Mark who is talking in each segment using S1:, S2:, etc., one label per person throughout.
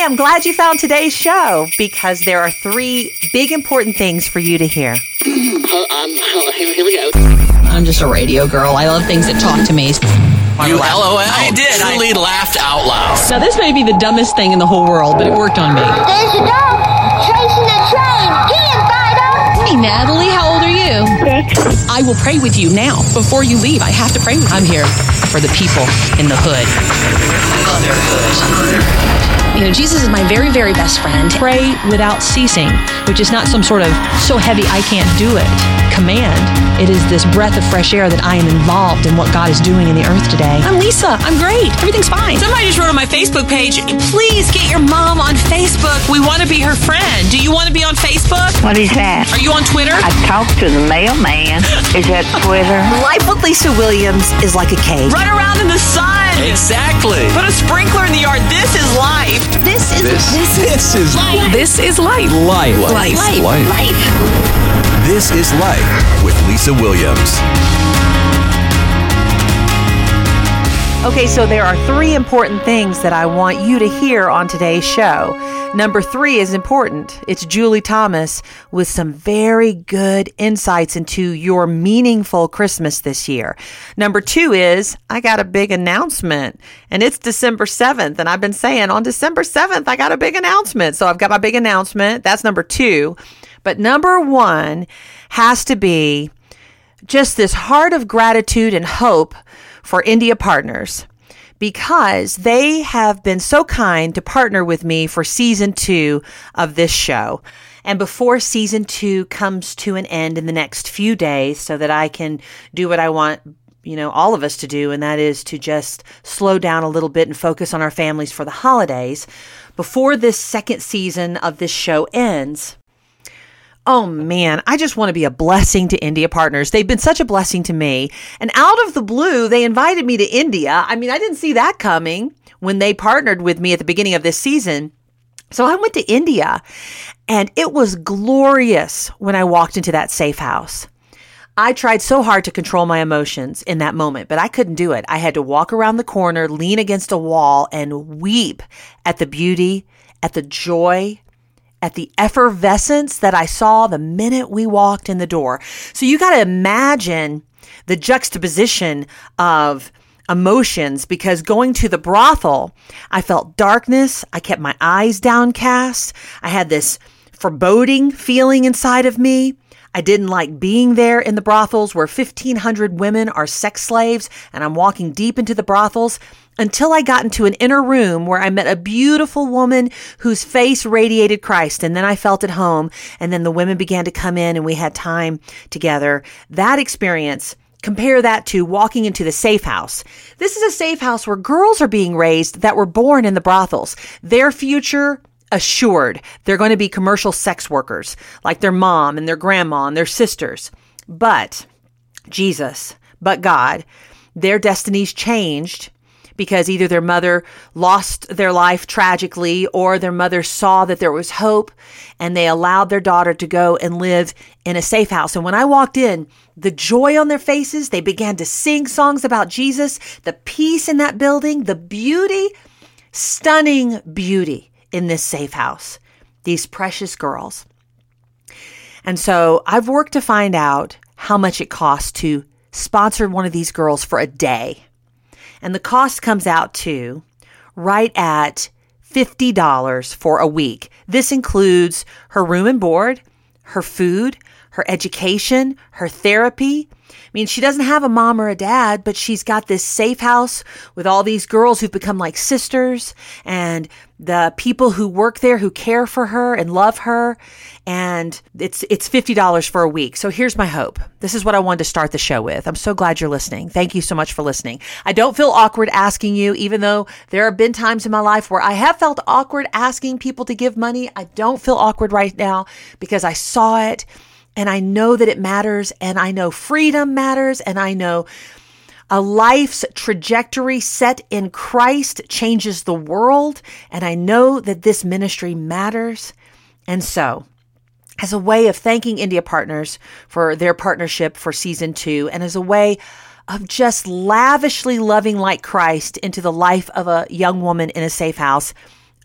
S1: Hey, I'm glad you found today's show because there are three big important things for you to hear.
S2: um, here, here we go.
S3: I'm just a radio girl. I love things that talk to me.
S4: You LOL. I did. Truly laughed out loud.
S3: Now, this may be the dumbest thing in the whole world, but it worked on me.
S5: There's a dog chasing a train. He and Fido.
S3: Hey, Natalie, how old are you?
S5: Six.
S3: I will pray with you now. Before you leave, I have to pray with you. I'm here for the people in the hood. They're good. You know, Jesus is my very, very best friend. Pray without ceasing, which is not some sort of so heavy I can't do it command. It is this breath of fresh air that I am involved in what God is doing in the earth today. I'm Lisa. I'm great. Everything's fine.
S6: Somebody just wrote on my Facebook page, please get your mom on Facebook. We want to be her friend. Do you want to be on Facebook?
S7: What is that?
S6: Are you on Twitter?
S7: I talked to the mailman. Is that Twitter?
S1: Life with Lisa Williams is like a cave.
S6: Run around in the sun.
S4: Exactly.
S6: Put a sprinkler in the yard. This is life.
S3: This is
S4: This, this is life.
S6: This is life. life.
S4: Life.
S6: Life.
S4: Life. This is Life with Lisa Williams.
S1: Okay, so there are three important things that I want you to hear on today's show. Number three is important. It's Julie Thomas with some very good insights into your meaningful Christmas this year. Number two is I got a big announcement and it's December 7th. And I've been saying on December 7th, I got a big announcement. So I've got my big announcement. That's number two. But number one has to be just this heart of gratitude and hope for India Partners because they have been so kind to partner with me for season two of this show. And before season two comes to an end in the next few days, so that I can do what I want, you know, all of us to do, and that is to just slow down a little bit and focus on our families for the holidays. Before this second season of this show ends, Oh man, I just want to be a blessing to India partners. They've been such a blessing to me. And out of the blue, they invited me to India. I mean, I didn't see that coming when they partnered with me at the beginning of this season. So I went to India and it was glorious when I walked into that safe house. I tried so hard to control my emotions in that moment, but I couldn't do it. I had to walk around the corner, lean against a wall, and weep at the beauty, at the joy, at the effervescence that I saw the minute we walked in the door. So you got to imagine the juxtaposition of emotions because going to the brothel, I felt darkness. I kept my eyes downcast. I had this foreboding feeling inside of me. I didn't like being there in the brothels where 1,500 women are sex slaves, and I'm walking deep into the brothels until I got into an inner room where I met a beautiful woman whose face radiated Christ. And then I felt at home. And then the women began to come in and we had time together. That experience Compare that to walking into the safe house. This is a safe house where girls are being raised that were born in the brothels. Their future assured. They're going to be commercial sex workers like their mom and their grandma and their sisters. But Jesus, but God, their destinies changed because either their mother lost their life tragically or their mother saw that there was hope and they allowed their daughter to go and live in a safe house. And when I walked in, the joy on their faces, they began to sing songs about Jesus, the peace in that building, the beauty, stunning beauty in this safe house. These precious girls. And so I've worked to find out how much it costs to sponsor one of these girls for a day. And the cost comes out to right at $50 for a week. This includes her room and board, her food, her education, her therapy. I mean, she doesn't have a mom or a dad, but she's got this safe house with all these girls who've become like sisters and the people who work there who care for her and love her. And it's, it's $50 for a week. So here's my hope. This is what I wanted to start the show with. I'm so glad you're listening. Thank you so much for listening. I don't feel awkward asking you, even though there have been times in my life where I have felt awkward asking people to give money. I don't feel awkward right now because I saw it and I know that it matters and I know freedom matters and I know a life's trajectory set in Christ changes the world. And I know that this ministry matters. And so, as a way of thanking India Partners for their partnership for season two, and as a way of just lavishly loving like Christ into the life of a young woman in a safe house,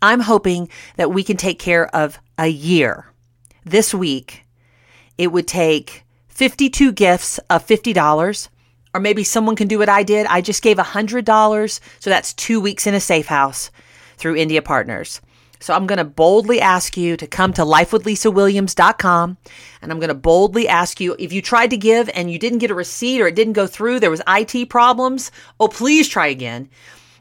S1: I'm hoping that we can take care of a year. This week, it would take 52 gifts of $50 or maybe someone can do what I did. I just gave $100. So that's two weeks in a safe house through India Partners. So I'm going to boldly ask you to come to lifewithlisawilliams.com and I'm going to boldly ask you if you tried to give and you didn't get a receipt or it didn't go through, there was IT problems, oh please try again.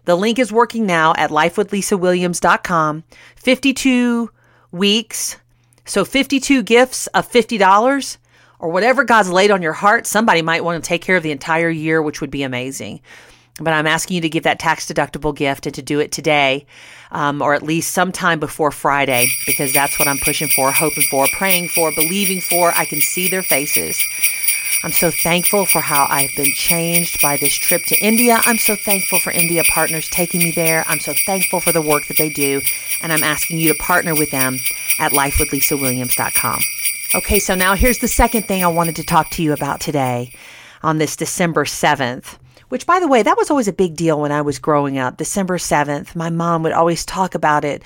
S1: The link is working now at lifewithlisawilliams.com. 52 weeks. So 52 gifts of $50 or whatever God's laid on your heart. Somebody might want to take care of the entire year, which would be amazing. But I'm asking you to give that tax deductible gift and to do it today, um, or at least sometime before Friday, because that's what I'm pushing for, hoping for, praying for, believing for. I can see their faces. I'm so thankful for how I've been changed by this trip to India. I'm so thankful for India partners taking me there. I'm so thankful for the work that they do. And I'm asking you to partner with them at lifewithlisawilliams.com. Okay, so now here's the second thing I wanted to talk to you about today on this December 7th. Which, by the way, that was always a big deal when I was growing up. December 7th, my mom would always talk about it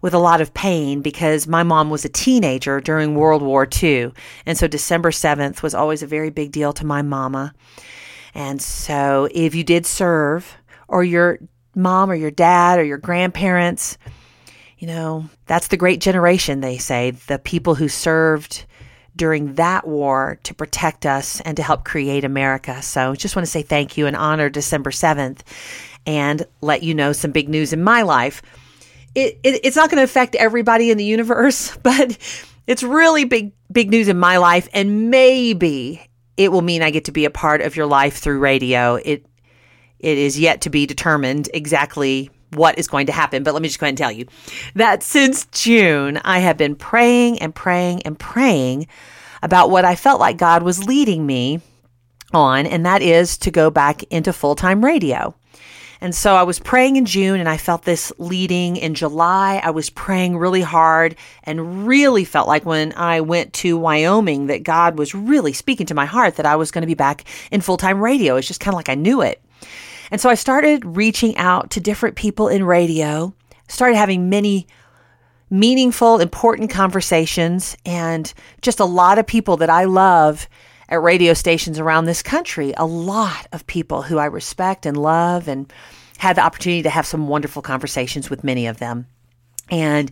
S1: with a lot of pain because my mom was a teenager during World War II. And so December 7th was always a very big deal to my mama. And so if you did serve, or your mom or your dad or your grandparents, you know, that's the great generation, they say, the people who served during that war to protect us and to help create America. So just want to say thank you and honor December 7th and let you know some big news in my life. It, it, it's not going to affect everybody in the universe, but it's really big, big news in my life. And maybe it will mean I get to be a part of your life through radio. It, it is yet to be determined exactly what is going to happen. But let me just go ahead and tell you that since June, I have been praying and praying and praying about what I felt like God was leading me on, and that is to go back into full time radio. And so I was praying in June and I felt this leading in July. I was praying really hard and really felt like when I went to Wyoming that God was really speaking to my heart that I was going to be back in full time radio. It's just kind of like I knew it. And so I started reaching out to different people in radio, started having many meaningful, important conversations, and just a lot of people that I love at radio stations around this country. A lot of people who I respect and love, and had the opportunity to have some wonderful conversations with many of them. And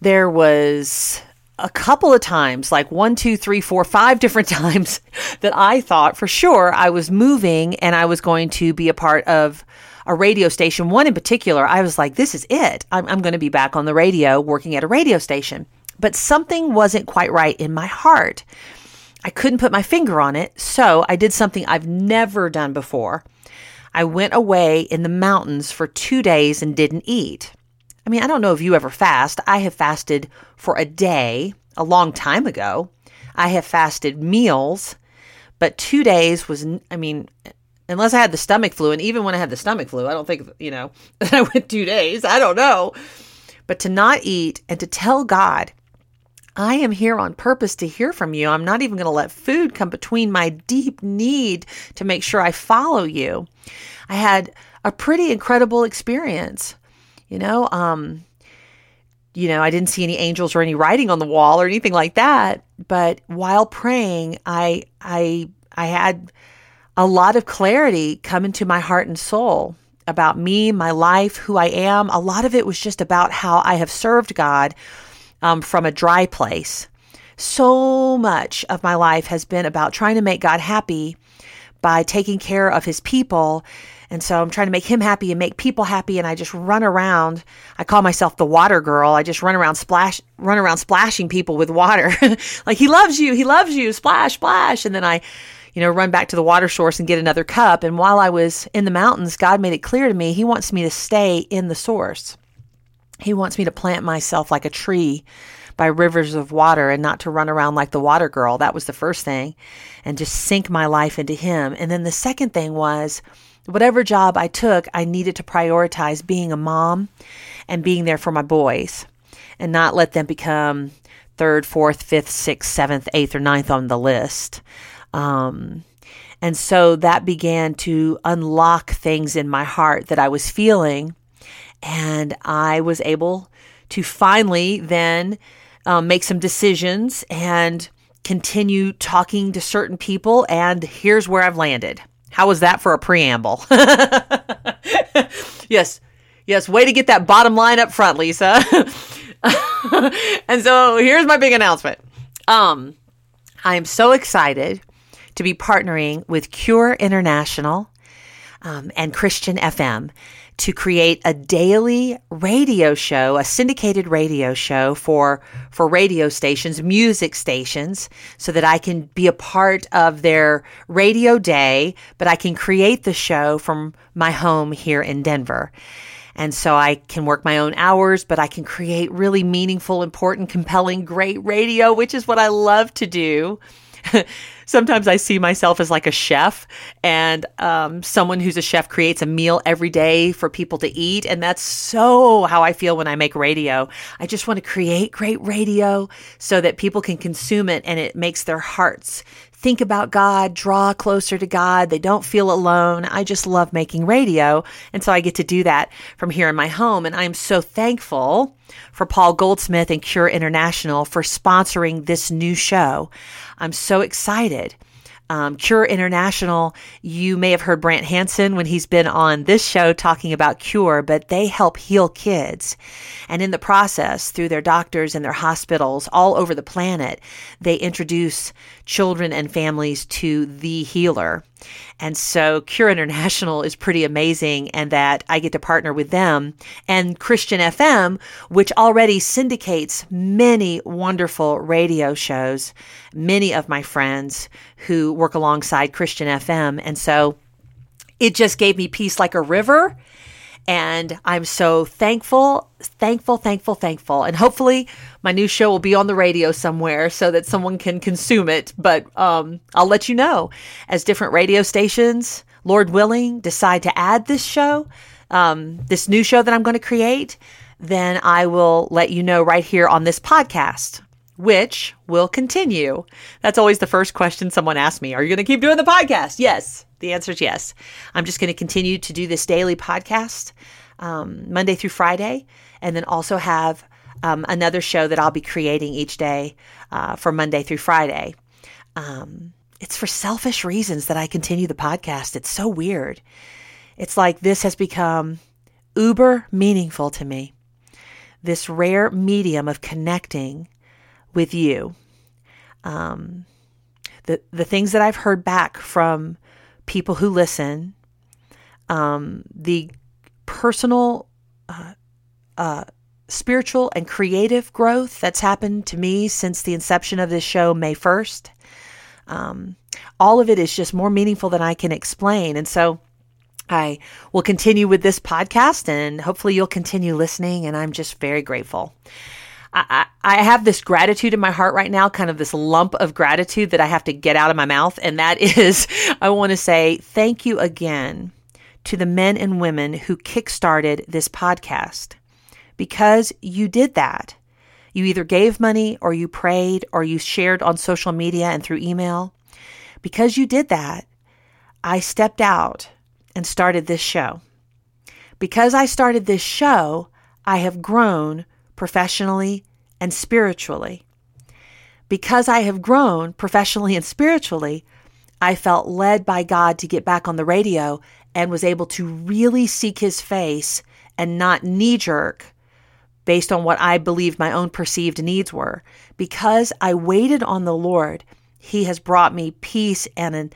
S1: there was a couple of times, like one, two, three, four, five different times, that I thought for sure I was moving and I was going to be a part of a radio station. One in particular, I was like, this is it. I'm, I'm going to be back on the radio working at a radio station. But something wasn't quite right in my heart. I couldn't put my finger on it. So I did something I've never done before. I went away in the mountains for two days and didn't eat. I mean, I don't know if you ever fast. I have fasted for a day a long time ago. I have fasted meals, but two days was, I mean, unless I had the stomach flu, and even when I had the stomach flu, I don't think, you know, that I went two days. I don't know. But to not eat and to tell God, I am here on purpose to hear from you. I'm not even going to let food come between my deep need to make sure I follow you. I had a pretty incredible experience. You know, um, you know, I didn't see any angels or any writing on the wall or anything like that. But while praying, I I I had a lot of clarity come into my heart and soul about me, my life, who I am. A lot of it was just about how I have served God um, from a dry place. So much of my life has been about trying to make God happy by taking care of his people and so I'm trying to make him happy and make people happy. And I just run around. I call myself the water girl. I just run around splash, run around splashing people with water. like he loves you. He loves you. Splash, splash. And then I, you know, run back to the water source and get another cup. And while I was in the mountains, God made it clear to me He wants me to stay in the source. He wants me to plant myself like a tree by rivers of water and not to run around like the water girl. That was the first thing. And just sink my life into Him. And then the second thing was, whatever job I took, I needed to prioritize being a mom and being there for my boys and not let them become third, fourth, fifth, sixth, seventh, eighth, or ninth on the list. Um, and so that began to unlock things in my heart that I was feeling. And I was able to finally then um, make some decisions and continue talking to certain people. And here's where I've landed. How was that for a preamble? yes, yes, way to get that bottom line up front, Lisa. and so here's my big announcement. Um, I am so excited to be partnering with Cure International um, and Christian FM to create a daily radio show, a syndicated radio show for for radio stations, music stations, so that I can be a part of their radio day, but I can create the show from my home here in Denver. And so I can work my own hours, but I can create really meaningful, important, compelling, great radio, which is what I love to do. Sometimes I see myself as like a chef, and um, someone who's a chef creates a meal every day for people to eat. And that's so how I feel when I make radio. I just want to create great radio so that people can consume it and it makes their hearts think about God, draw closer to God. They don't feel alone. I just love making radio. And so I get to do that from here in my home. And I'm so thankful for Paul Goldsmith and Cure International for sponsoring this new show. I'm so excited. Um, Cure International, you may have heard Brant Hansen when he's been on this show talking about Cure, but they help heal kids. And in the process, through their doctors and their hospitals all over the planet, they introduce children and families to the healer. And so Cure International is pretty amazing and that I get to partner with them and Christian FM, which already syndicates many wonderful radio shows, many of my friends who work alongside Christian FM. And so it just gave me peace like a river. And I'm so thankful, thankful, thankful, thankful. And hopefully my new show will be on the radio somewhere so that someone can consume it. But um, I'll let you know as different radio stations, Lord willing, decide to add this show, um, this new show that I'm going to create, then I will let you know right here on this podcast which will continue? That's always the first question someone asks me. Are you going to keep doing the podcast? Yes. The answer is yes. I'm just going to continue to do this daily podcast um, Monday through Friday, and then also have um, another show that I'll be creating each day uh, for Monday through Friday. Um, it's for selfish reasons that I continue the podcast. It's so weird. It's like this has become uber meaningful to me. This rare medium of connecting with you. Um, the the things that I've heard back from people who listen, um, the personal, uh, uh, spiritual, and creative growth that's happened to me since the inception of this show, May first. Um, all of it is just more meaningful than I can explain, and so. I will continue with this podcast and hopefully you'll continue listening. And I'm just very grateful. I, I have this gratitude in my heart right now, kind of this lump of gratitude that I have to get out of my mouth. And that is, I want to say thank you again to the men and women who kickstarted this podcast because you did that. You either gave money or you prayed or you shared on social media and through email. Because you did that, I stepped out and started this show. Because I started this show, I have grown professionally and spiritually. Because I have grown professionally and spiritually, I felt led by God to get back on the radio and was able to really seek his face and not knee jerk based on what I believed my own perceived needs were. Because I waited on the Lord, he has brought me peace and an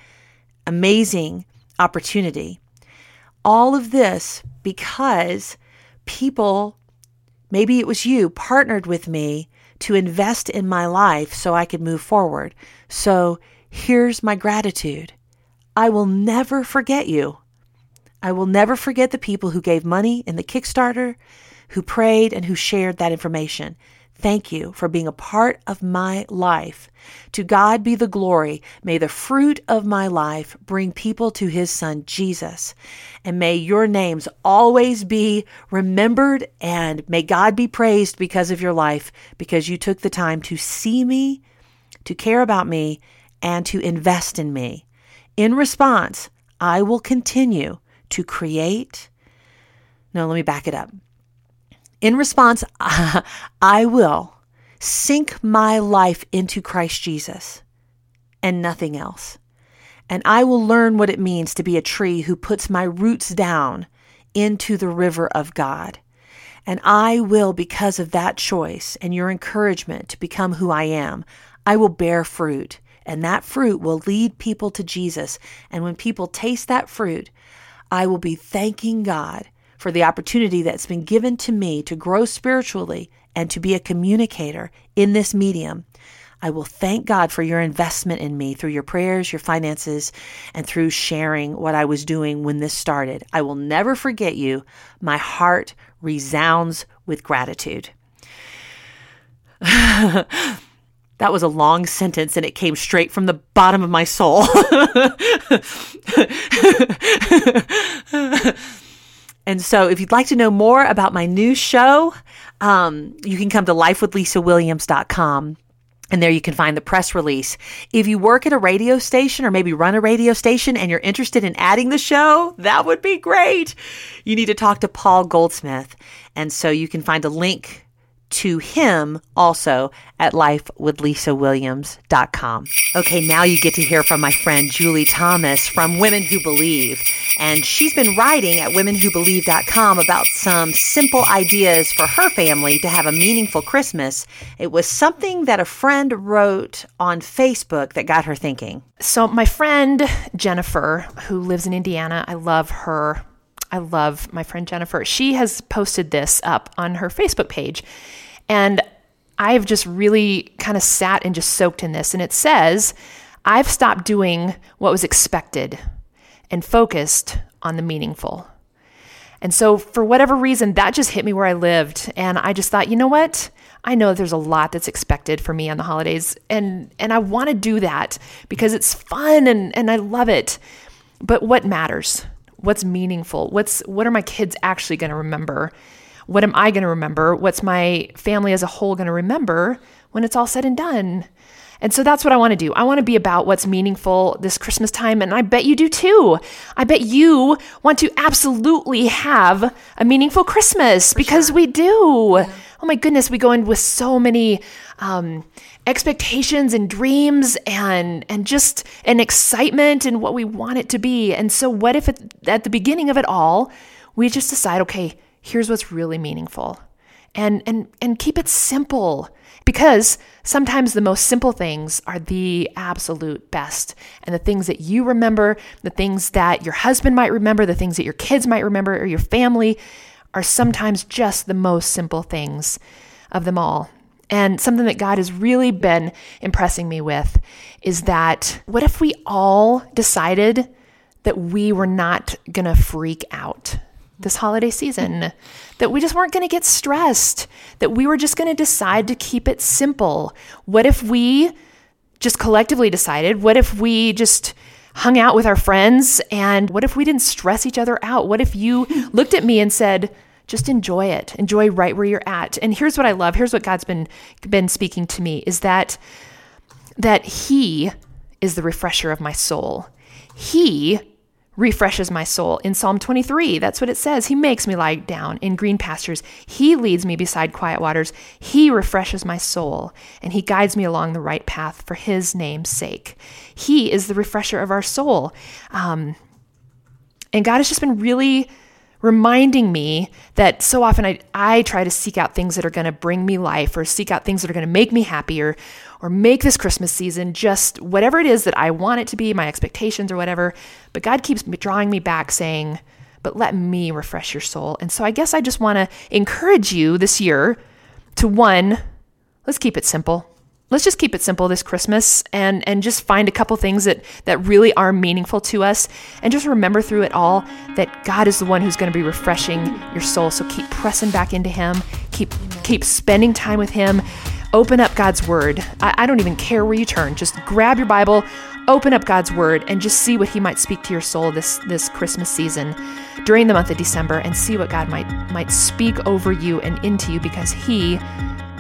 S1: amazing opportunity. All of this because people Maybe it was you partnered with me to invest in my life so I could move forward. So here's my gratitude. I will never forget you. I will never forget the people who gave money in the Kickstarter, who prayed, and who shared that information. Thank you for being a part of my life. To God be the glory. May the fruit of my life bring people to his son Jesus. And may your names always be remembered and may God be praised because of your life, because you took the time to see me, to care about me, and to invest in me. In response, I will continue to create. No, let me back it up. In response, I will sink my life into Christ Jesus and nothing else. And I will learn what it means to be a tree who puts my roots down into the river of God. And I will, because of that choice and your encouragement to become who I am, I will bear fruit. And that fruit will lead people to Jesus. And when people taste that fruit, I will be thanking God for the opportunity that's been given to me to grow spiritually and to be a communicator in this medium. I will thank God for your investment in me through your prayers, your finances, and through sharing what I was doing when this started. I will never forget you. My heart resounds with gratitude. that was a long sentence and it came straight from the bottom of my soul. and so, if you'd like to know more about my new show, um, you can come to lifewithlisawilliams.com. And there you can find the press release. If you work at a radio station or maybe run a radio station and you're interested in adding the show, that would be great. You need to talk to Paul Goldsmith. And so you can find a link to him also at lifewithlisawilliams.com. Okay, now you get to hear from my friend Julie Thomas from Women Who Believe. And she's been writing at womenwhobelieve.com about some simple ideas for her family to have a meaningful Christmas. It was something that a friend wrote on Facebook that got her thinking.
S8: So, my friend Jennifer, who lives in Indiana, I love her. I love my friend Jennifer. She has posted this up on her Facebook page. And I've just really kind of sat and just soaked in this. And it says, I've stopped doing what was expected and focused on the meaningful. And so, for whatever reason, that just hit me where I lived. And I just thought, you know what? I know there's a lot that's expected for me on the holidays. And, and I want to do that because it's fun and, and I love it. But what matters? What's meaningful? What's, what are my kids actually going to remember? What am I going to remember? What's my family as a whole going to remember when it's all said and done? And so that's what I want to do. I want to be about what's meaningful this Christmas time. And I bet you do too. I bet you want to absolutely have a meaningful Christmas For because sure. we do. Yeah. Oh my goodness, we go in with so many um, expectations and dreams and and just an excitement and what we want it to be. And so, what if it, at the beginning of it all, we just decide, okay, here's what's really meaningful, and and and keep it simple because sometimes the most simple things are the absolute best. And the things that you remember, the things that your husband might remember, the things that your kids might remember, or your family are sometimes just the most simple things of them all. And something that God has really been impressing me with is that what if we all decided that we were not going to freak out this holiday season? that we just weren't going to get stressed, that we were just going to decide to keep it simple. What if we just collectively decided? What if we just hung out with our friends and what if we didn't stress each other out? What if you looked at me and said, just enjoy it. Enjoy right where you're at. And here's what I love. Here's what God's been been speaking to me is that that he is the refresher of my soul. He refreshes my soul. In Psalm 23, that's what it says. He makes me lie down in green pastures. He leads me beside quiet waters. He refreshes my soul, and He guides me along the right path for His name's sake. He is the refresher of our soul. Um, and God has just been really reminding me that so often I, I try to seek out things that are going to bring me life or seek out things that are going to make me happier or make this Christmas season just whatever it is that I want it to be, my expectations or whatever. But God keeps drawing me back saying, but let me refresh your soul. And so I guess I just want to encourage you this year to one, let's keep it simple let's just keep it simple this Christmas and and just find a couple things that that really are meaningful to us and just remember through it all that God is the one who's going to be refreshing your soul. So keep pressing back into him, keep keep spending time with him. Open up God's word. I, I don't even care where you turn. Just grab your Bible, open up God's word, and just see what He might speak to your soul this this Christmas season during the month of December, and see what God might might speak over you and into you because He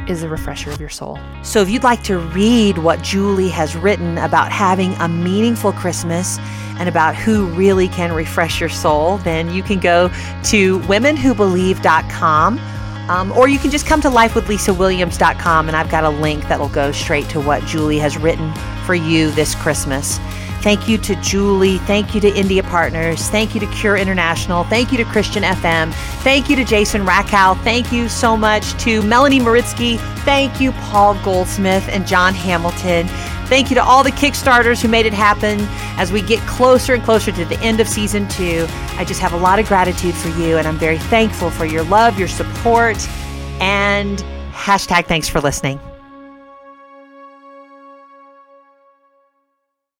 S8: is a refresher of your soul.
S1: So, if you'd like to read what Julie has written about having a meaningful Christmas and about who really can refresh your soul, then you can go to womenwhobelieve.com Um, or you can just come to lifewithlisawilliams.com and I've got a link that'll go straight to what Julie has written for you this Christmas. Thank you to Julie. Thank you to India Partners. Thank you to Cure International. Thank you to Christian FM. Thank you to Jason Rackow. Thank you so much to Melanie Maritsky. Thank you, Paul Goldsmith and John Hamilton. Thank you to all the Kickstarters who made it happen as we get closer and closer to the end of season two. I just have a lot of gratitude for you, and I'm very thankful for your love, your support, and hashtag thanks for listening.